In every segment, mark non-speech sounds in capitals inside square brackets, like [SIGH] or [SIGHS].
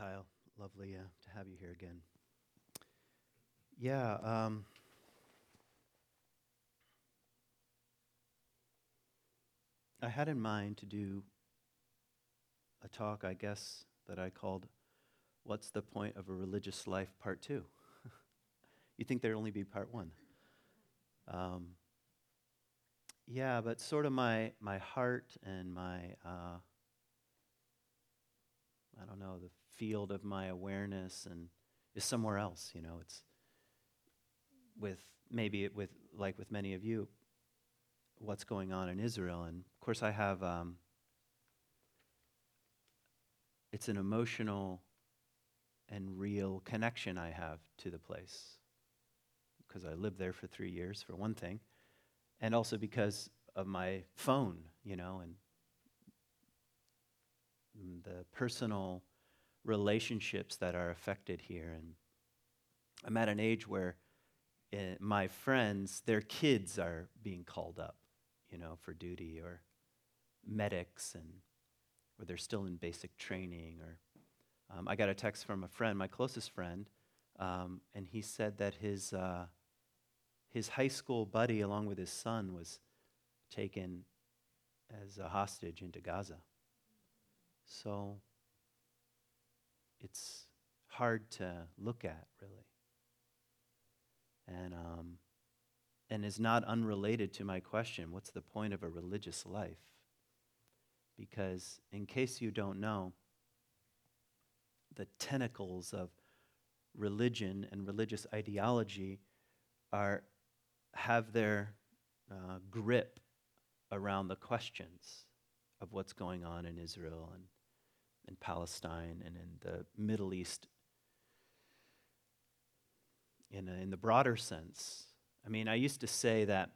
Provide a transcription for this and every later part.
Kyle. Lovely uh, to have you here again. Yeah. Um, I had in mind to do a talk, I guess, that I called What's the Point of a Religious Life, Part Two. [LAUGHS] you think there'd only be Part One? Um, yeah, but sort of my, my heart and my, uh, I don't know, the field of my awareness and is somewhere else, you know. It's with maybe it with like with many of you, what's going on in Israel. And of course, I have, um, it's an emotional and real connection I have to the place because I lived there for three years, for one thing, and also because of my phone, you know, and the personal relationships that are affected here. And I'm at an age where uh, my friends, their kids are being called up, you know, for duty or medics and or they're still in basic training or um, I got a text from a friend, my closest friend, um, and he said that his uh, his high school buddy, along with his son, was taken as a hostage into Gaza. So it's hard to look at, really. And, um, and is not unrelated to my question what's the point of a religious life? Because, in case you don't know, the tentacles of religion and religious ideology are have their uh, grip around the questions of what's going on in Israel and in Palestine and in the Middle East in, a, in the broader sense. I mean, I used to say that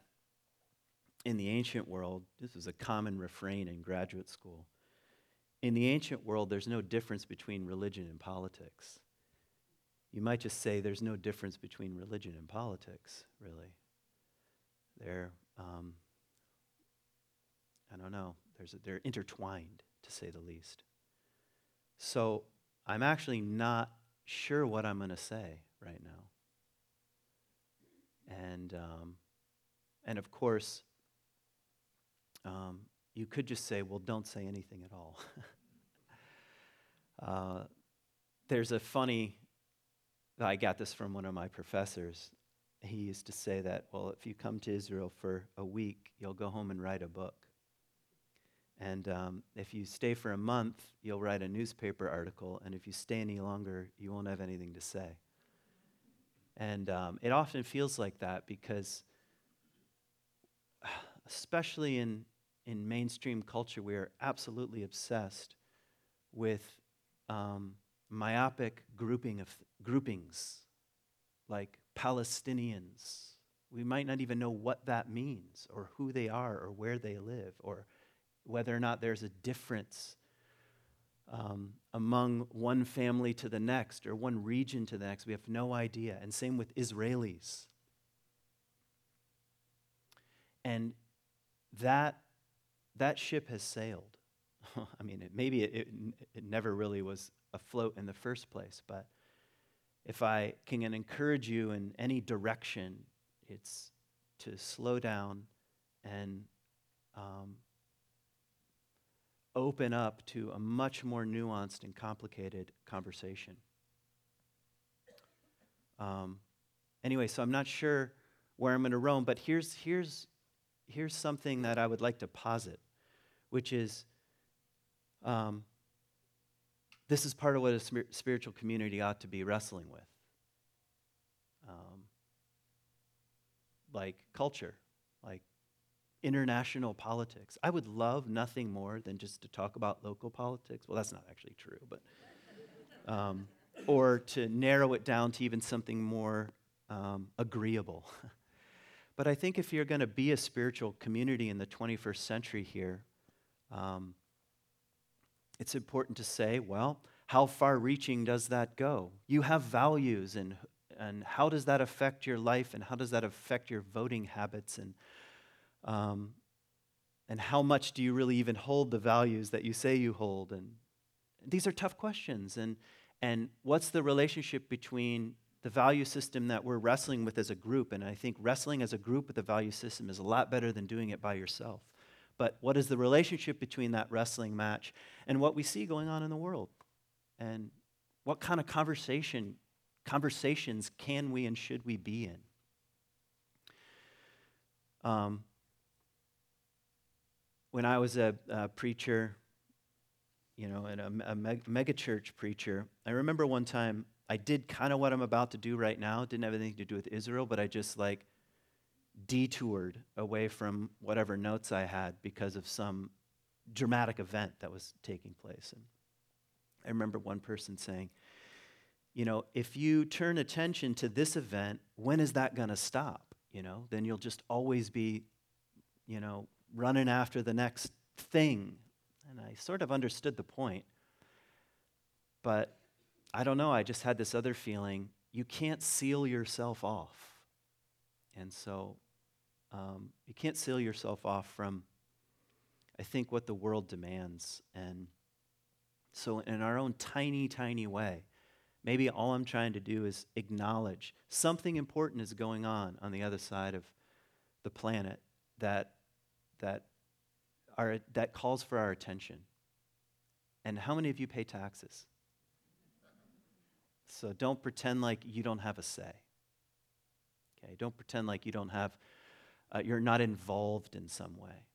in the ancient world, this was a common refrain in graduate school. In the ancient world, there's no difference between religion and politics. You might just say there's no difference between religion and politics, really. They're, um, I don't know, there's a, they're intertwined, to say the least. So I'm actually not sure what I'm going to say right now. And, um, and of course, um, you could just say, well, don't say anything at all. [LAUGHS] uh, there's a funny, I got this from one of my professors he used to say that, well, if you come to Israel for a week, you'll go home and write a book. And um, if you stay for a month, you'll write a newspaper article. And if you stay any longer, you won't have anything to say. And um, it often feels like that because, [SIGHS] especially in, in mainstream culture, we are absolutely obsessed with um, myopic grouping of th- groupings like Palestinians. We might not even know what that means, or who they are, or where they live, or whether or not there's a difference um, among one family to the next, or one region to the next. We have no idea. And same with Israelis. And that, that ship has sailed. [LAUGHS] I mean, it, maybe it, it, it never really was afloat in the first place, but if I can encourage you in any direction, it's to slow down and um, open up to a much more nuanced and complicated conversation. Um, anyway, so I'm not sure where I'm going to roam, but here's, here's, here's something that I would like to posit, which is um, this is part of what a spiritual community ought to be wrestling with. Um, like culture, international politics. I would love nothing more than just to talk about local politics. Well, that's not actually true, but. Um, or to narrow it down to even something more um, agreeable. [LAUGHS] but I think if you're going to be a spiritual community in the 21st century here, um, it's important to say, well, how far reaching does that go? You have values, and, and how does that affect your life, and how does that affect your voting habits, and, um, and how much do you really even hold the values that you say you hold? And these are tough questions, and, And what's the relationship between the value system that we're wrestling with as a group? And I think wrestling as a group with the value system is a lot better than doing it by yourself. But what is the relationship between that wrestling match and what we see going on in the world? And what kind of conversation conversations can we and should we be in? Um, when I was a, a preacher, you know, and a, a meg- megachurch preacher, I remember one time I did kind of what I'm about to do right now. It didn't have anything to do with Israel, but I just like detoured away from whatever notes I had because of some dramatic event that was taking place. And I remember one person saying, you know, if you turn attention to this event, when is that going to stop? You know, then you'll just always be, you know, running after the next thing. And I sort of understood the point. But I don't know, I just had this other feeling you can't seal yourself off. And so um, you can't seal yourself off from, I think, what the world demands. And so, in our own tiny, tiny way, maybe all I'm trying to do is acknowledge something important is going on on the other side of the planet that, that, are, that calls for our attention. And how many of you pay taxes? So don't pretend like you don't have a say. Okay, don't pretend like you don't have uh, you're not involved in some way.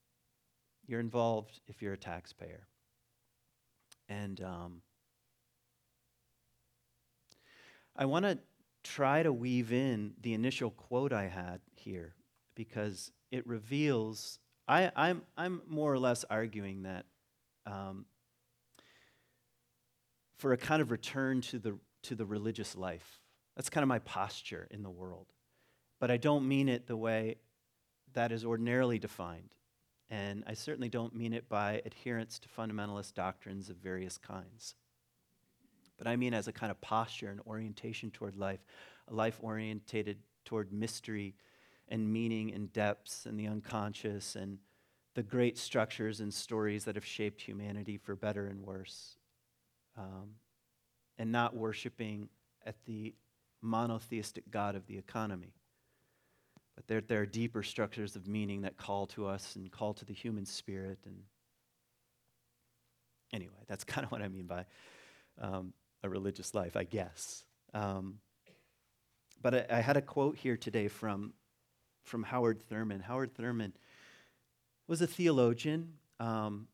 You're involved if you're a taxpayer. And um, I want to try to weave in the initial quote I had here because it reveals, I, I'm, I'm more or less arguing that um, for a kind of return to the, to the religious life. That's kind of my posture in the world. But I don't mean it the way that is ordinarily defined. And I certainly don't mean it by adherence to fundamentalist doctrines of various kinds. But I mean as a kind of posture and orientation toward life, a life orientated toward mystery and meaning and depths and the unconscious and the great structures and stories that have shaped humanity for better and worse. Um, and not worshiping at the monotheistic God of the economy. But there, there are deeper structures of meaning that call to us and call to the human spirit. And anyway, that's [LAUGHS] kind of what I mean by um, a religious life, I guess. Um, but I, I, had a quote here today from, from Howard Thurman. Howard Thurman was a theologian. Um,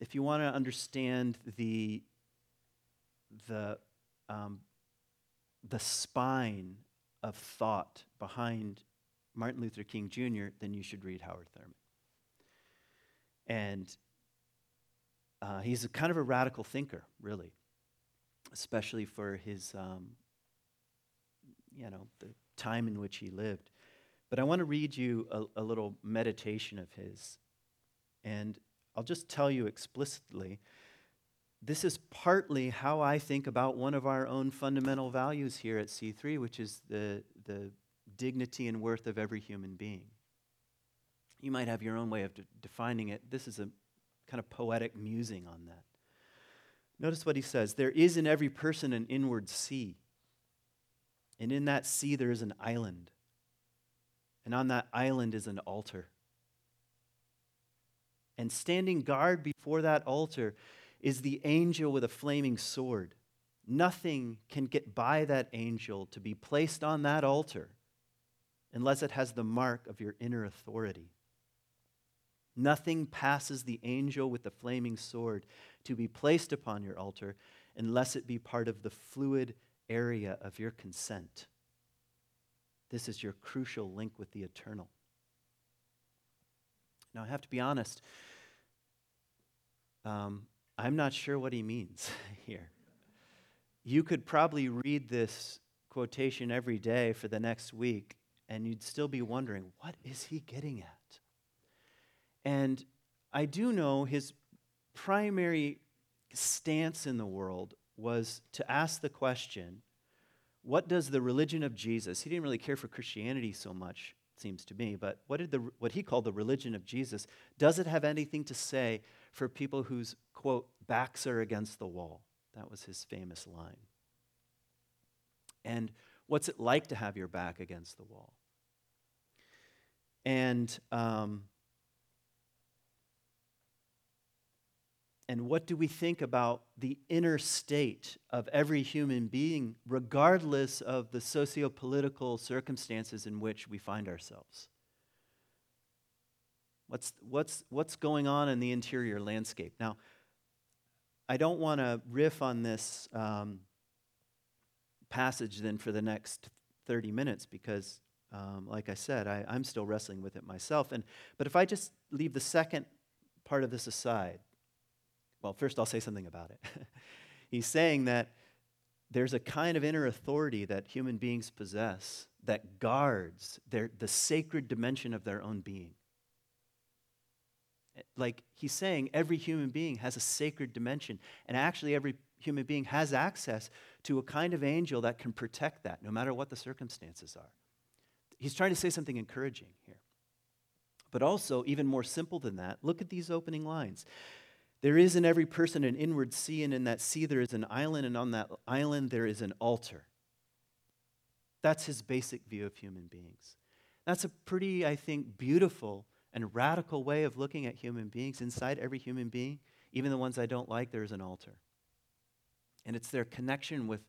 if you want to understand the, the, um, the spine of thought behind Martin Luther King Jr., then you should read Howard Thurman. And uh, he's a kind of a radical thinker, really, especially for his, um, you know, the time in which he lived. But I want to read you a, a little meditation of his. And I'll just tell you explicitly this is partly how I think about one of our own fundamental values here at C3, which is the, the dignity and worth of every human being. You might have your own way of de- defining it. This is a kind of poetic musing on that. Notice what he says There is in every person an inward sea, and in that sea there is an island, and on that island is an altar. And standing guard before that altar is the angel with a flaming sword. Nothing can get by that angel to be placed on that altar unless it has the mark of your inner authority. Nothing passes the angel with the flaming sword to be placed upon your altar unless it be part of the fluid area of your consent. This is your crucial link with the eternal. Now, I have to be honest, um, I'm not sure what he means [LAUGHS] here. You could probably read this quotation every day for the next week and you'd still be wondering, what is he getting at? And I do know his primary stance in the world was to ask the question, what does the religion of Jesus, he didn't really care for Christianity so much, it seems to me, but what, did the, what he called the religion of Jesus, does it have anything to say for people whose, quote, backs are against the wall? That was his famous line. And what's it like to have your back against the wall? And um, and what do we think about the inner state of every human being, regardless of the socio political circumstances in which we find ourselves? What's, what's, what's going on in the interior landscape? Now, I don't want to riff on this um, passage then for the next 30 minutes because, um, like I said, I, I'm still wrestling with it myself. And, but if I just leave the second part of this aside, well, first I'll say something about it. [LAUGHS] He's saying that there's a kind of inner authority that human beings possess that guards their, the sacred dimension of their own being. Eh, like he's saying, every human being has a sacred dimension, and actually, every human being has access to a kind of angel that can protect that, no matter what the circumstances are. He's trying to say something encouraging here. But also, even more simple than that, look at these opening lines. There is in every person an inward sea, and in that sea there is an island, and on that island there is an altar. That's his basic view of human beings. That's a pretty, I think, beautiful and radical way of looking at human beings. Inside every human being, even the ones I don't like, there's an altar. And it's their connection with,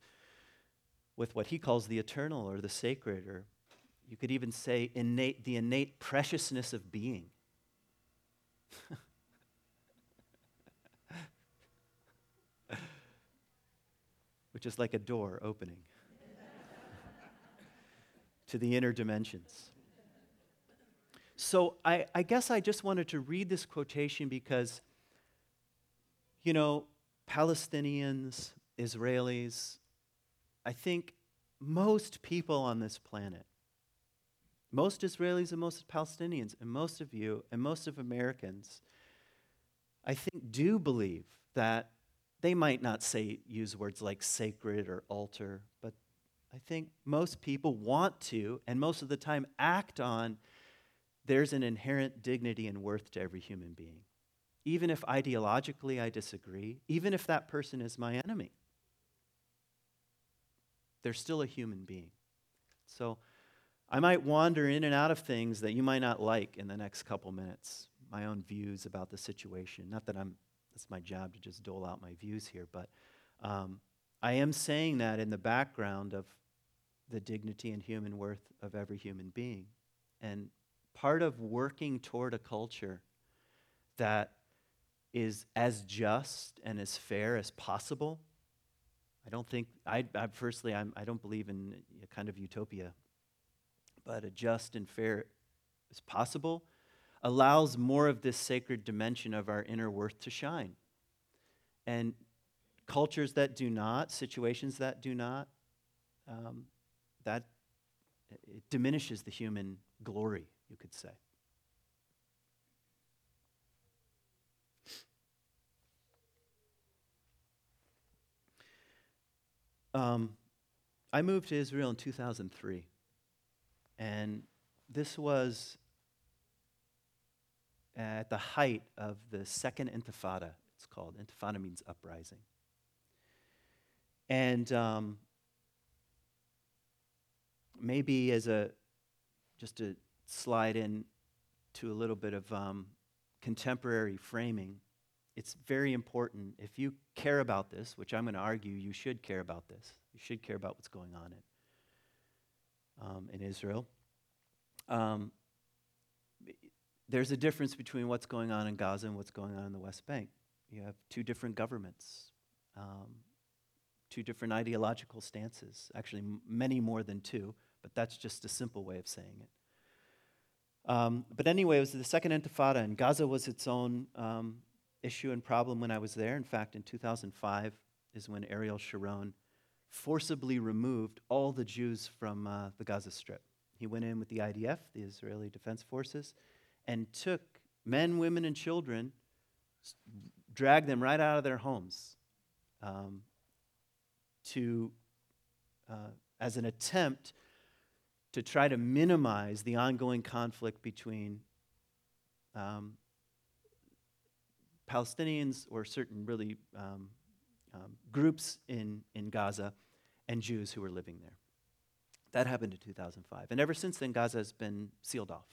with what he calls the eternal or the sacred, or you could even say innate, the innate preciousness of being. [LAUGHS] which is like a door opening [LAUGHS] to the inner dimensions. So I, I, guess I just wanted to read this quotation because, you know, Palestinians, Israelis, I think most people on this planet, most Israelis and most Palestinians, and most of you, and most of Americans, I think do believe that they might not say use words like sacred or altar, but I think most people want to, and most of the time act on there's an inherent dignity and worth to every human being. Even if ideologically I disagree, even if that person is my enemy, they're still a human being. So I might wander in and out of things that you might not like in the next couple minutes, my own views about the situation. Not that I'm it's my job to just dole out my views here, but um, I am saying that in the background of the dignity and human worth of every human being. And part of working toward a culture that is as just and as fair as possible. I don't think, I, I firstly, I'm, I don't believe in a kind of utopia, but a just and fair as possible allows more of this sacred dimension of our inner worth to shine. And cultures that do not, situations that do not, um, that it diminishes the human glory, you could say. Um, I moved to Israel in 2003, and this was at the height of the Second Intifada, it's called. Intifada means uprising. And um, maybe as a, just to slide in to a little bit of um, contemporary framing, it's very important. If you care about this, which I'm going to argue you should care about this, you should care about what's going on in, um, in Israel. Um, there's a difference between what's going on in Gaza and what's going on in the West Bank. You have two different governments, um, two different ideological stances, actually, m- many more than two, but that's just a simple way of saying it. Um, but anyway, it was the Second Intifada, and Gaza was its own um, issue and problem when I was there. In fact, in 2005 is when Ariel Sharon forcibly removed all the Jews from uh, the Gaza Strip. He went in with the IDF, the Israeli Defense Forces, and took men, women, and children, dragged them right out of their homes um, to, uh, as an attempt to try to minimize the ongoing conflict between um, Palestinians or certain really um, um, groups in, in Gaza and Jews who were living there. That happened in 2005. And ever since then, Gaza has been sealed off.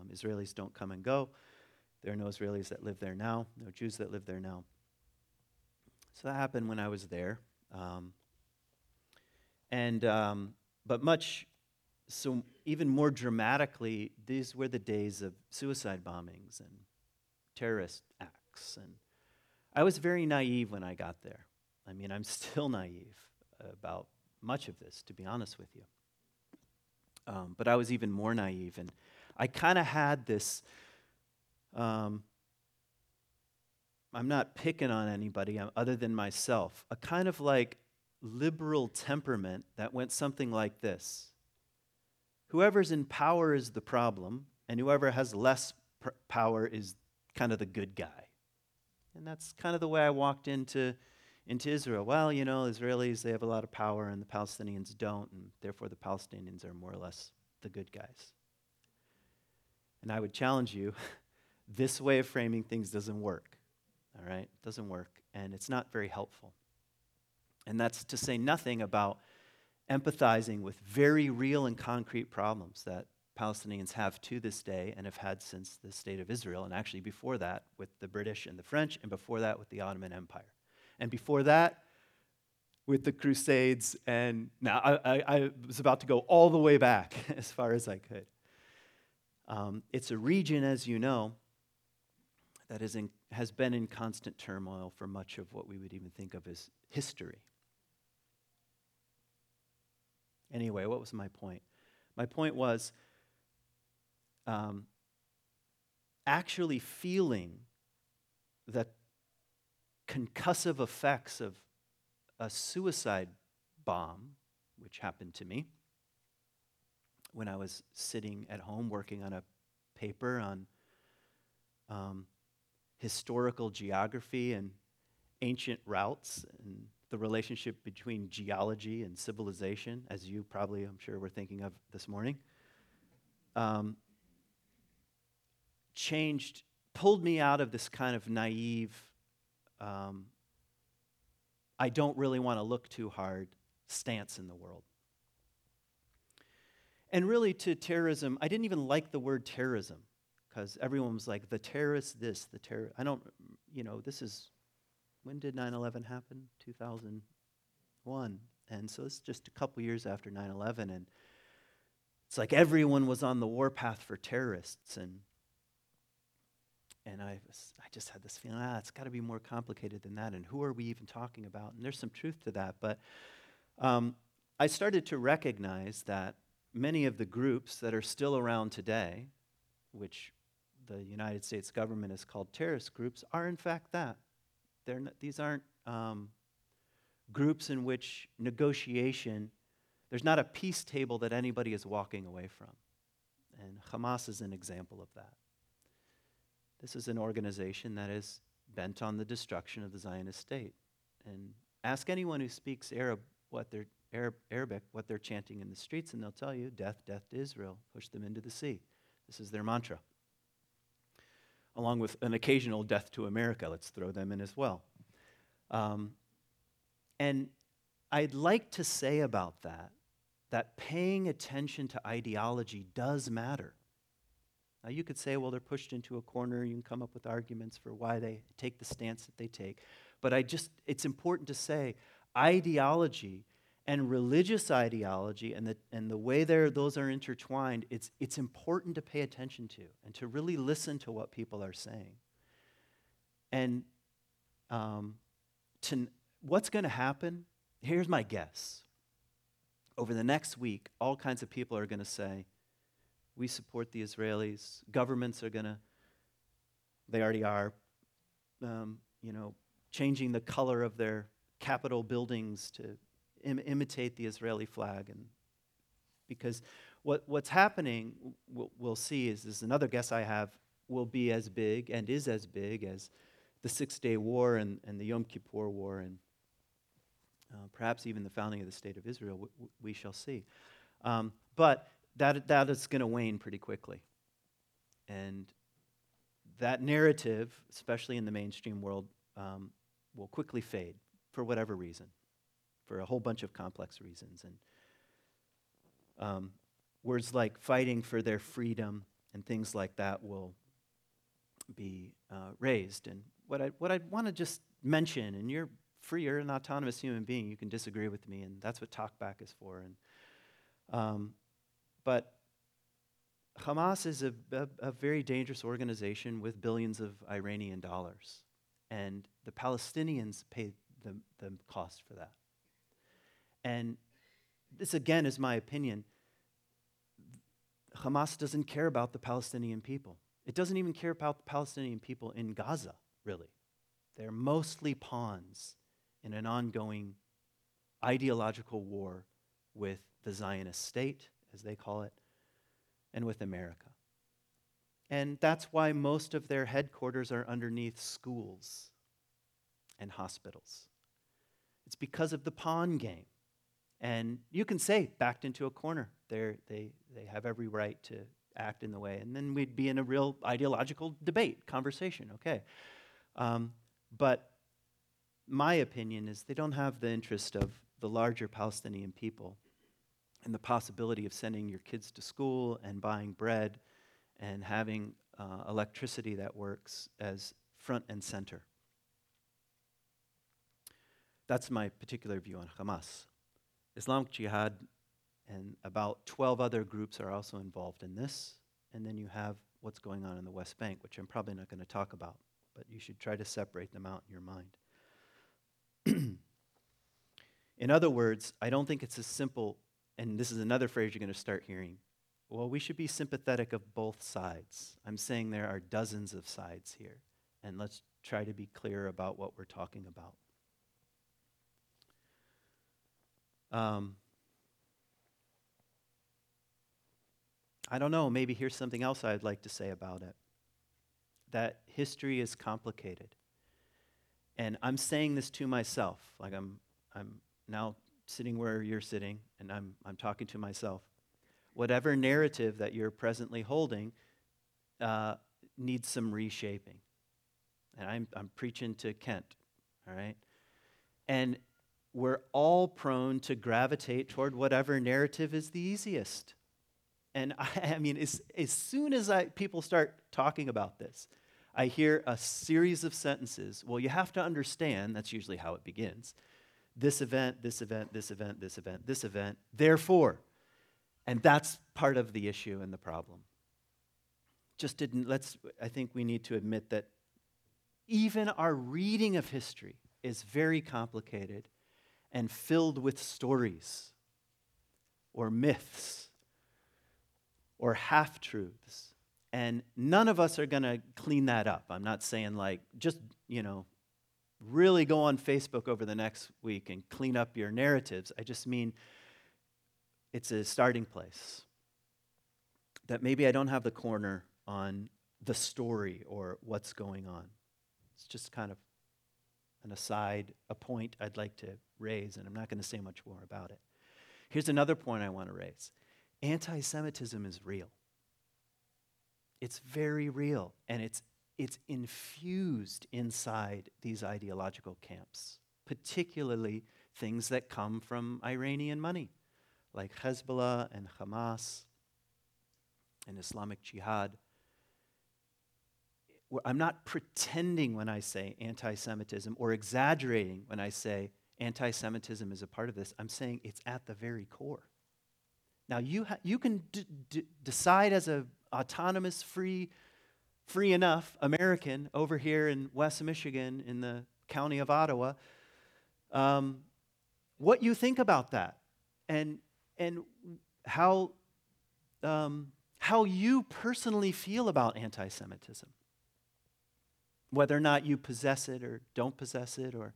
Um, Israelis don't come and go. There are no Israelis that live there now, no Jews that live there now. So that happened when I was there. Um, and, um, but much, so even more dramatically, these were the days of suicide bombings and terrorist acts. And I was very naive when I got there. I mean, I'm [LAUGHS] still naive about much of this, to be honest with you. Um, but I was even more naive. And I kind of had this um, I'm not picking on anybody um, other than myself, a kind of like liberal temperament that went something like this Whoever's in power is the problem, and whoever has less pr- power is kind of the good guy. And that's kind of the way I walked into, into Israel. Well, you know, Israelis, they have a lot of power, and the Palestinians don't, and therefore the Palestinians are more or less the good guys. And I would challenge you [LAUGHS] this way of framing things doesn't work. All right? It doesn't work. And it's not very helpful. And that's to say nothing about empathizing with very real and concrete problems that Palestinians have to this day and have had since the state of Israel, and actually before that with the British and the French, and before that with the Ottoman Empire. And before that, with the Crusades, and now I, I, I was about to go all the way back [LAUGHS] as far as I could. Um, it's a region, as you know, that is in, has been in constant turmoil for much of what we would even think of as history. Anyway, what was my point? My point was um, actually feeling the concussive effects of a suicide bomb, which happened to me when I was sitting at home working on a paper on um, historical geography and ancient routes and the relationship between geology and civilization, as you probably, I'm sure, were thinking of this morning, um, changed, pulled me out of this kind of naive, um, I don't really want to look too hard stance in the world. And really, to terrorism, I didn't even like the word terrorism because everyone was like, the terrorist this, the terror. I don't, you know, this is, when did 9 11 happen? 2001. And so it's just a couple years after 9 11. And it's like everyone was on the warpath for terrorists. And, and I, was, I just had this feeling, ah, it's got to be more complicated than that. And who are we even talking about? And there's some truth to that. But um, I started to recognize that many of the groups that are still around today, which the United States government has called terrorist groups are, in fact, that. These aren't um, groups in which negotiation, there's not a peace table that anybody is walking away from. And Hamas is an example of that. This is an organization that is bent on the destruction of the Zionist state. And ask anyone who speaks Arab what they're Arab, Arabic what they're chanting in the streets, and they'll tell you, "Death, death to Israel. Push them into the sea." This is their mantra along with an occasional death to America. Let's throw them in as well. Um, and I'd like to say about that that paying attention to ideology does matter. Now, you could say, well, they're pushed into a corner. You can come up with arguments for why they take the stance that they take. But I just, it's important to say ideology and religious ideology and the, and the way those are intertwined, it's, it's important to pay attention to and to really listen to what people are saying. And um, to, what's going to happen? Here's my guess. Over the next week, all kinds of people are going to say, we support the Israelis. Governments are going to, they already are, um, you know, changing the color of their Capitol buildings to Im- imitate the Israeli flag. And because what, what's happening, we'll, we'll see, is, is another guess I have, will be as big and is as big as the Six Day War and, and the Yom Kippur War, and uh, perhaps even the founding of the State of Israel. We shall see. Um, but that, that is going to wane pretty quickly. And that narrative, especially in the mainstream world, um, will quickly fade for whatever reason for a whole bunch of complex reasons. And um, words like fighting for their freedom and things like that will be uh, raised. And what I, what I want to just mention, and you're free, you're an autonomous human being, you can disagree with me, and that's what talkback is for. And, um, but Hamas is a, a, a very dangerous organization with billions of Iranian dollars. And the Palestinians pay the, the cost for that. And this, again, is my opinion. Hamas doesn't care about the Palestinian people. It doesn't even care about the Palestinian people in Gaza, really. They're mostly pawns in an ongoing ideological war with the Zionist state, as they call it, and with America. And that's why most of their headquarters are underneath schools and hospitals. It's because of the pawn game. And you can say, backed into a corner, They're, they they have every right to act in the way. And then we'd be in a real ideological debate, conversation, okay. Um, but my opinion is they don't have the interest of the larger Palestinian people and the possibility of sending your kids to school and buying bread and having uh, electricity that works as front and center. That's my particular view on Hamas. Islamic Jihad and about 12 other groups are also involved in this. And then you have what's going on in the West Bank, which I'm probably not going to talk about, but you should try to separate them out in your mind. [CLEARS THROAT] in other words, I don't think it's as simple, and this is another phrase you're going to start hearing. Well, we should be sympathetic of both sides. I'm saying there are dozens of sides here, and let's try to be clear about what we're talking about. Um, I don't know, maybe here's something else I'd like to say about it that history is complicated. And I'm saying this to myself, like I'm, I'm now sitting where you're sitting, and I'm, I'm talking to myself. Whatever narrative that you're presently holding uh, needs some reshaping. And I'm, I'm preaching to Kent, all right? And we're all prone to gravitate toward whatever narrative is the easiest. And [LAUGHS] I, I mean, as, as soon as I, people start talking about this, I hear a series of sentences. Well, you have to understand, that's usually how it begins. This event, this event, this event, this event, this event, therefore. And that's part of the issue and the problem. Just didn't, let's, I think we need to admit that even our reading of history is very complicated and filled with stories or myths or half truths. And none of us are going to clean that up. I'm not saying, like, just, you know, really go on Facebook over the next week and clean up your narratives. I just mean it's a starting place. That maybe I don't have the corner on the story or what's going on. It's just kind of an aside, a point I'd like to raise, and I'm not going to say much more about it. Here's another point I want to raise anti Semitism is real. It's very real, and it's, it's infused inside these ideological camps, particularly things that come from Iranian money, like Hezbollah and Hamas and Islamic Jihad. I'm not pretending when I say anti Semitism or exaggerating when I say anti Semitism is a part of this. I'm saying it's at the very core. Now, you, ha- you can d- d- decide as an autonomous, free, free enough American over here in West Michigan in the county of Ottawa um, what you think about that and, and how, um, how you personally feel about anti Semitism. Whether or not you possess it or don't possess it or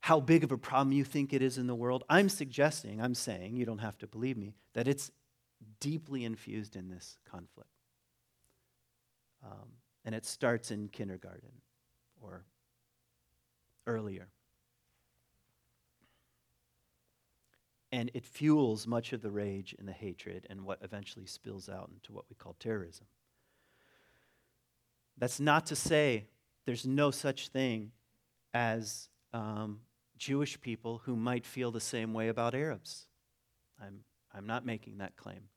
how big of a problem you think it is in the world. I'm suggesting, I'm saying, you don't have to believe me, that it's deeply infused in this conflict. Um, and it starts in kindergarten or earlier. And it fuels much of the rage and the hatred and what eventually spills out into what we call terrorism. That's not to say there's no such thing as um, Jewish people who might feel the same way about Arabs. I'm, I'm not making that claim.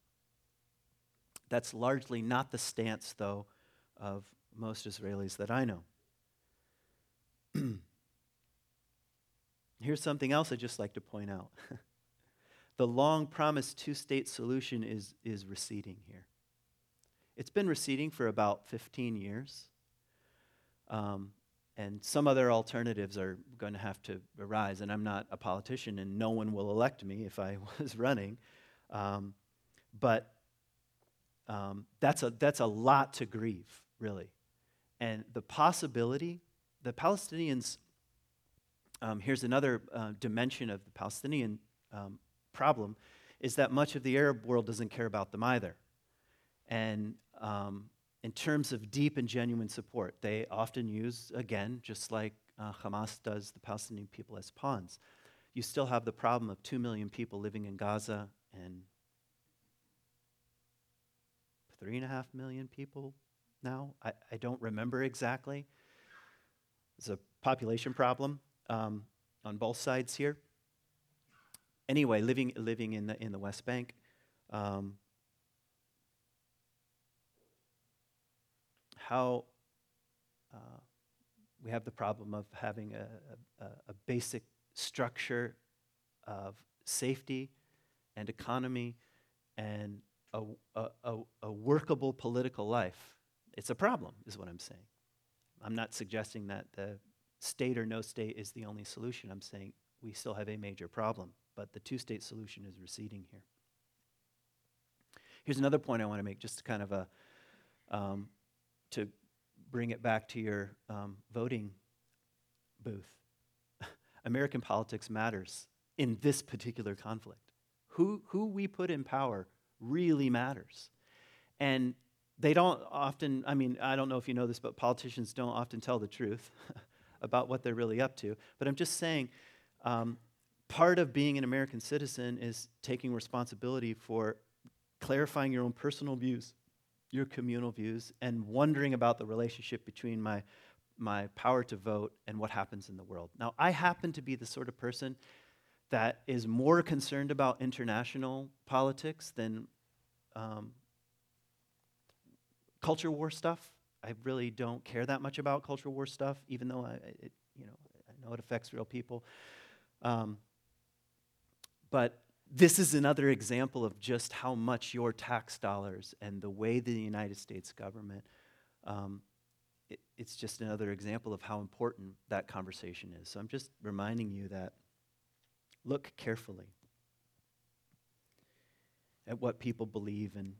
That's largely not the stance, though, of most Israelis that I know. [CLEARS THROAT] Here's something else I'd just like to point out. [LAUGHS] the long promised two state solution is, is receding here. It's been receding for about 15 years. Um, and some other alternatives are going to have to arise. And I'm not a politician, and no one will elect me if I [LAUGHS] was running. Um, but um, that's, a, that's a lot to grieve, really. And the possibility, the Palestinians, um, here's another uh, dimension of the Palestinian um, problem, is that much of the Arab world doesn't care about them either. And um, in terms of deep and genuine support, they often use, again, just like uh, Hamas does the Palestinian people as pawns. You still have the problem of 2 million people living in Gaza and 3.5 million people now. I, I don't remember exactly. It's a population problem um, on both sides here. Anyway, living, living in, the, in the West Bank. Um, how uh, we have the problem of having a, a, a basic structure of safety and economy and a, a, a, workable political life. It's a problem, is what I'm saying. I'm not suggesting that the state or no state is the only solution. I'm saying we still have a major problem, but the two state solution is receding here. Here's another point I want to make, just kind of a um, to bring it back to your um, voting booth. [LAUGHS] American politics matters in this particular conflict. Who, who we put in power really matters. And they don't often, I mean, I don't know if you know this, but politicians don't often tell the truth [LAUGHS] about what they're really up to. But I'm just saying, um, part of being an American citizen is taking responsibility for clarifying your own personal views your communal views and wondering about the relationship between my, my power to vote and what happens in the world. Now, I happen to be the sort of person that is more concerned about international politics than um, culture war stuff. I really don't care that much about culture war stuff, even though I, it, you know, I know it affects real people. Um, but this is another example of just how much your tax dollars and the way the United States government, um, it, it's just another example of how important that conversation is. So I'm just reminding you that look carefully at what people believe and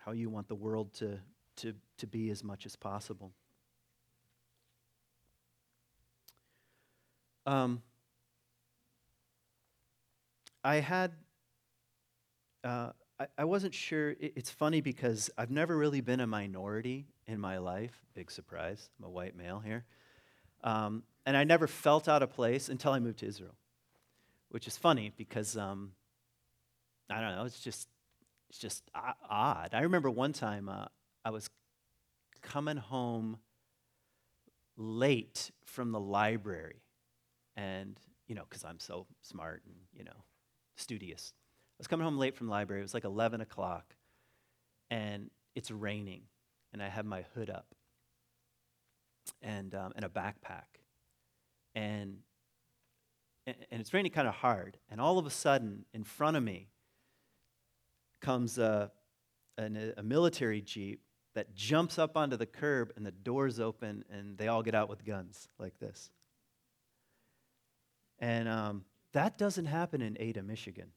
how you want the world to, to, to be as much as possible. Um, I had, uh, I, I, wasn't sure. It, it's funny because I've never really been a minority in my life. Big surprise. I'm a white male here. Um, and I never felt out of place until I moved to Israel, which is funny because um, I don't know. It's just it's just odd. I remember one time uh, I was coming home late from the library, and you know, because I'm so smart and you know, studious. I was coming home late from the library. It was like 11 o'clock, and it's raining, and I have my hood up and, um, and a backpack. And, and it's raining kind of hard. And all of a sudden, in front of me comes a, a, a military jeep that jumps up onto the curb, and the doors open, and they all get out with guns like this. And um, that doesn't happen in Ada, Michigan.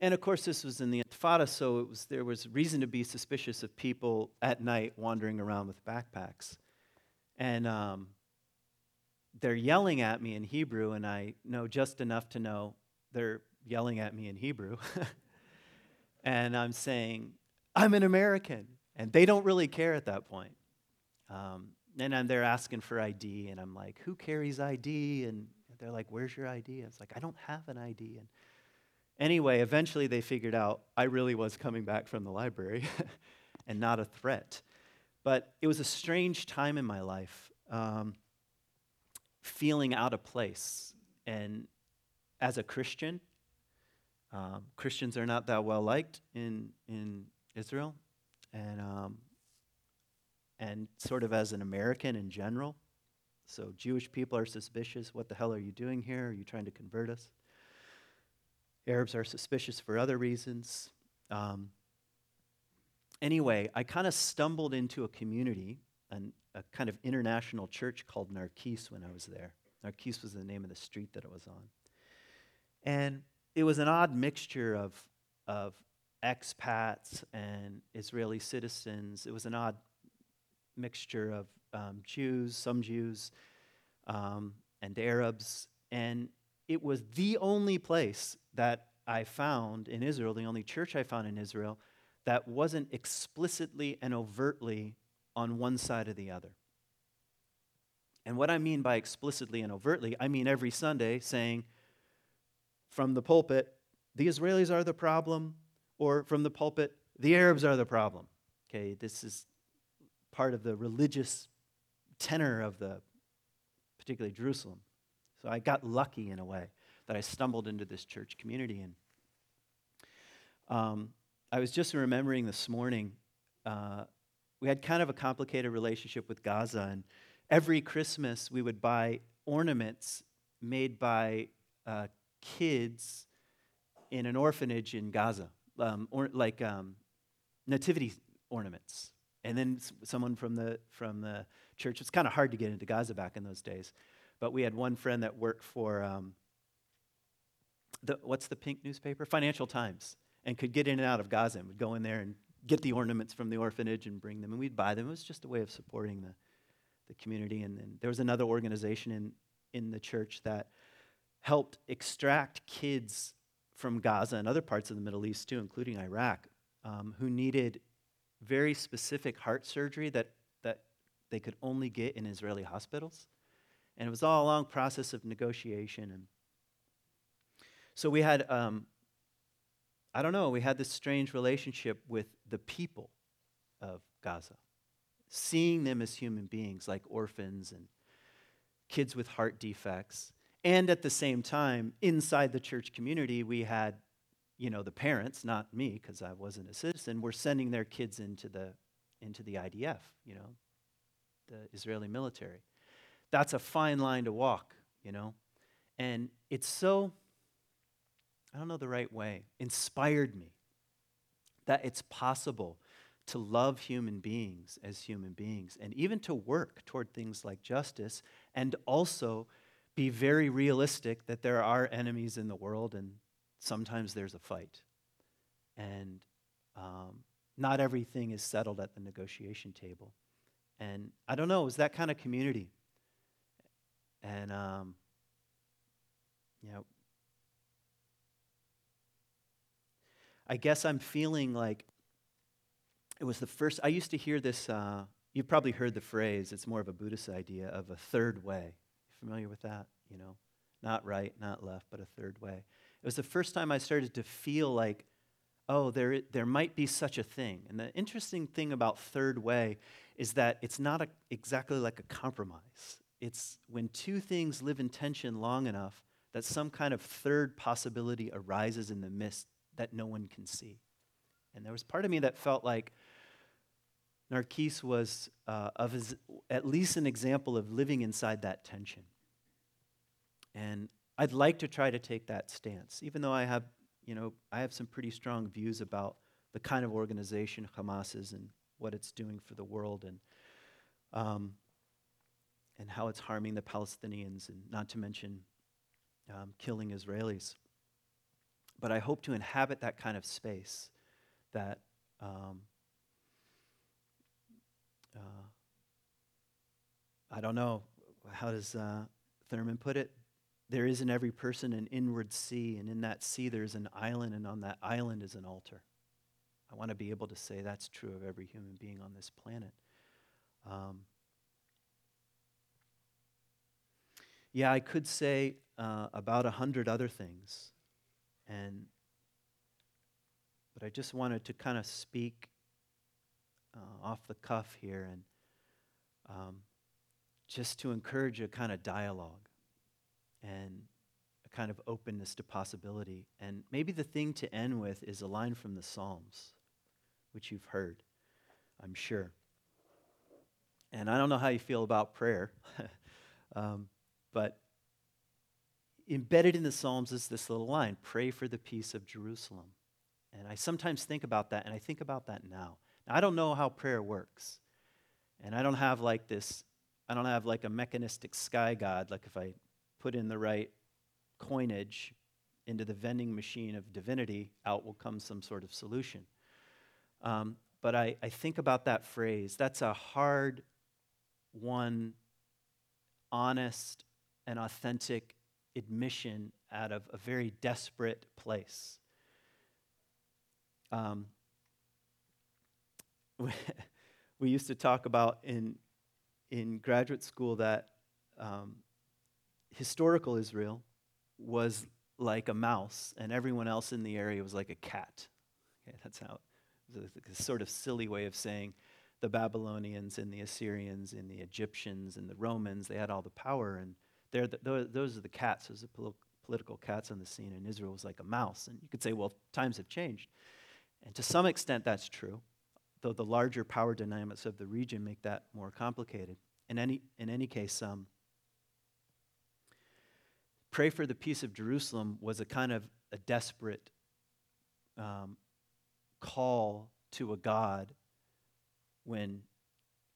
And of course, this was in the Intifada, so it was, there was reason to be suspicious of people at night wandering around with backpacks. And um, they're yelling at me in Hebrew, and I know just enough to know they're yelling at me in Hebrew. [LAUGHS] and I'm saying, I'm an American. And they don't really care at that point. Um, and I'm, they're asking for ID, and I'm like, who carries ID? And they're like, where's your ID? I was like, I don't have an ID. And anyway, eventually they figured out I really was coming back from the library [LAUGHS] and not a threat. But it was a strange time in my life, um, feeling out of place and as a Christian, um, Christians are not that well liked in, in Israel. And, um, and sort of as an American in general. So Jewish people are suspicious. What the hell are you doing here? Are you trying to convert us? Arabs are suspicious for other reasons. Um, anyway, I kind of stumbled into a community, an, a kind of international church called Narkis when I was there. Narkis was the name of the street that it was on. And it was an odd mixture of, of expats and Israeli citizens. It was an odd mixture of um, Jews, some Jews, um, and Arabs. And it was the only place that I found in Israel, the only church I found in Israel, that wasn't explicitly and overtly on one side or the other. And what I mean by explicitly and overtly, I mean every Sunday saying from the pulpit, the Israelis are the problem, or from the pulpit, the Arabs are the problem. Okay, this is part of the religious tenor of the, particularly Jerusalem. So I got lucky in a way that I stumbled into this church community. And um, I was just remembering this morning, uh, we had kind of a complicated relationship with Gaza. And every Christmas, we would buy ornaments made by uh, kids in an orphanage in Gaza, um, or like um, nativity ornaments. And then someone from the, from the church, it's kind of hard to get into Gaza back in those days, but we had one friend that worked for, um, the, what's the pink newspaper? Financial Times, and could get in and out of Gaza and would go in there and get the ornaments from the orphanage and bring them, and we'd buy them. It was just a way of supporting the, the community. And then there was another organization in, in the church that helped extract kids from Gaza and other parts of the Middle East too, including Iraq, um, who needed very specific heart surgery that, that they could only get in Israeli hospitals. And it was all a long process of negotiation. And so we had, um, I don't know, we had this strange relationship with the people of Gaza, seeing them as human beings, like orphans and kids with heart defects. And at the same time, inside the church community, we had you know, the parents, not me, because I wasn't a citizen, were sending their kids into the, into the IDF, you know, the Israeli military. That's a fine line to walk, you know. And it's so, I don't know the right way, inspired me that it's possible to love human beings as human beings and even to work toward things like justice and also be very realistic that there are enemies in the world and sometimes there's a fight. And um, not everything is settled at the negotiation table. And I don't know, it was that kind of community. And, um, you know, I guess I'm feeling like it was the first, I used to hear this, uh, you've probably heard the phrase, it's more of a Buddhist idea of a third way. Familiar with that? You know, not right, not left, but a third way. It was the first time I started to feel like, oh, there, there might be such a thing. And the interesting thing about third way is that it's not a, exactly like a compromise. It's when two things live in tension long enough that some kind of third possibility arises in the midst that no one can see. And there was part of me that felt like Narkis was uh, of his, at least an example of living inside that tension. And I'd like to try to take that stance, even though I have, you know, I have some pretty strong views about the kind of organization Hamas is and what it's doing for the world and, um, and how it's harming the Palestinians, and not to mention um, killing Israelis. But I hope to inhabit that kind of space that um, uh, I don't know, how does uh, Thurman put it? There is in every person an inward sea, and in that sea there's an island, and on that island is an altar. I want to be able to say that's true of every human being on this planet. Um, yeah, I could say uh, about a hundred other things, and but I just wanted to kind of speak uh, off the cuff here and um, just to encourage a kind of dialogue and a kind of openness to possibility. And maybe the thing to end with is a line from the Psalms, which you've heard, I'm sure. And I don't know how you feel about prayer, [LAUGHS] um, but embedded in the Psalms is this little line pray for the peace of Jerusalem. And I sometimes think about that, and I think about that now. now. I don't know how prayer works. And I don't have like this, I don't have like a mechanistic sky god, like if I put in the right coinage into the vending machine of divinity, out will come some sort of solution. Um, but I, I think about that phrase. That's a hard one, honest and authentic admission out of a very desperate place. Um, [LAUGHS] we used to talk about in, in graduate school that um, historical Israel was like a mouse, and everyone else in the area was like a cat. Okay, that's how, a sort of silly way of saying the Babylonians and the Assyrians and the Egyptians and the Romans, they had all the power, and they're the, those are the cats, those are the political cats on the scene, and Israel was like a mouse. And you could say, well, times have changed. And to some extent, that's true, though the larger power dynamics of the region make that more complicated. In any, in any case, um, pray for the peace of Jerusalem was a kind of a desperate um, call to a God when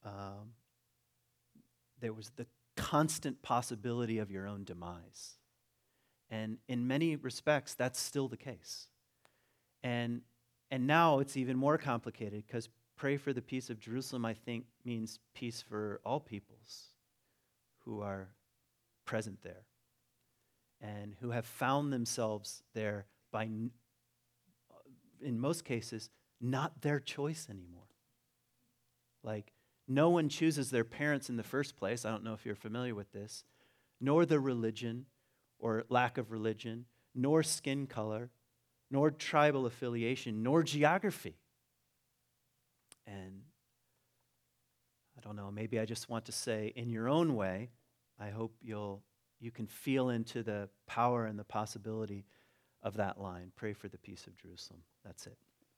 um, there was the constant possibility of your own demise. And in many respects, that's still the case. And and now it's even more complicated because pray for the peace of Jerusalem, I think, means peace for all peoples who are present there and who have found themselves there by, uh, in most cases, not their choice anymore. Like, no one chooses their parents in the first place. I don't know if you're familiar with this, nor their religion or lack of religion, nor skin color, nor tribal affiliation, nor geography. And I don't know, maybe I just want to say, in your own way, I hope you'll, you can feel into the power and the possibility of that line. Pray for the peace of Jerusalem. That's it.